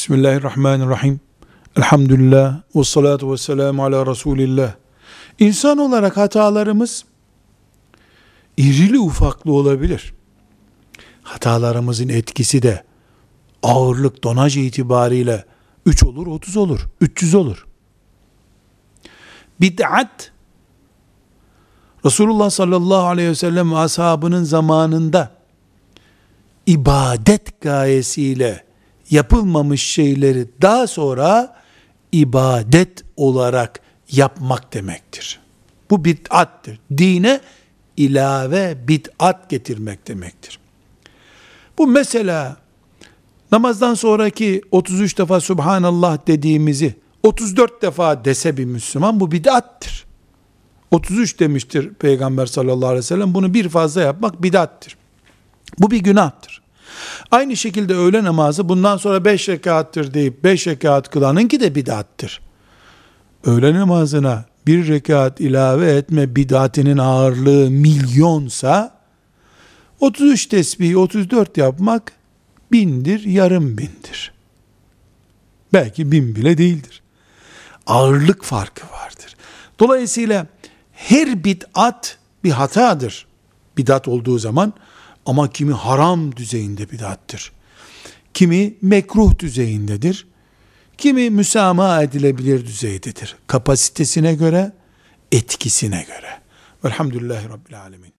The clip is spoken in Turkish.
Bismillahirrahmanirrahim. Elhamdülillah ve salatu ve selamu ala Resulillah. İnsan olarak hatalarımız irili ufaklı olabilir. Hatalarımızın etkisi de ağırlık, donaj itibariyle 3 olur, 30 olur, 300 olur. Bid'at Resulullah sallallahu aleyhi ve sellem ashabının zamanında ibadet gayesiyle yapılmamış şeyleri daha sonra ibadet olarak yapmak demektir. Bu bid'attır. Dine ilave bid'at getirmek demektir. Bu mesela namazdan sonraki 33 defa Subhanallah dediğimizi 34 defa dese bir Müslüman bu bid'attır. 33 demiştir Peygamber sallallahu aleyhi ve sellem. Bunu bir fazla yapmak bid'attır. Bu bir günahtır. Aynı şekilde öğle namazı bundan sonra 5 rekattır deyip 5 rekat kılanınki de bid'attır. Öğle namazına bir rekat ilave etme bid'atinin ağırlığı milyonsa 33 tesbih 34 yapmak bindir yarım bindir. Belki bin bile değildir. Ağırlık farkı vardır. Dolayısıyla her bid'at bir hatadır. Bid'at olduğu zaman ama kimi haram düzeyinde bid'attır. Kimi mekruh düzeyindedir. Kimi müsamaha edilebilir düzeydedir. Kapasitesine göre, etkisine göre. Velhamdülillahi Rabbil Alemin.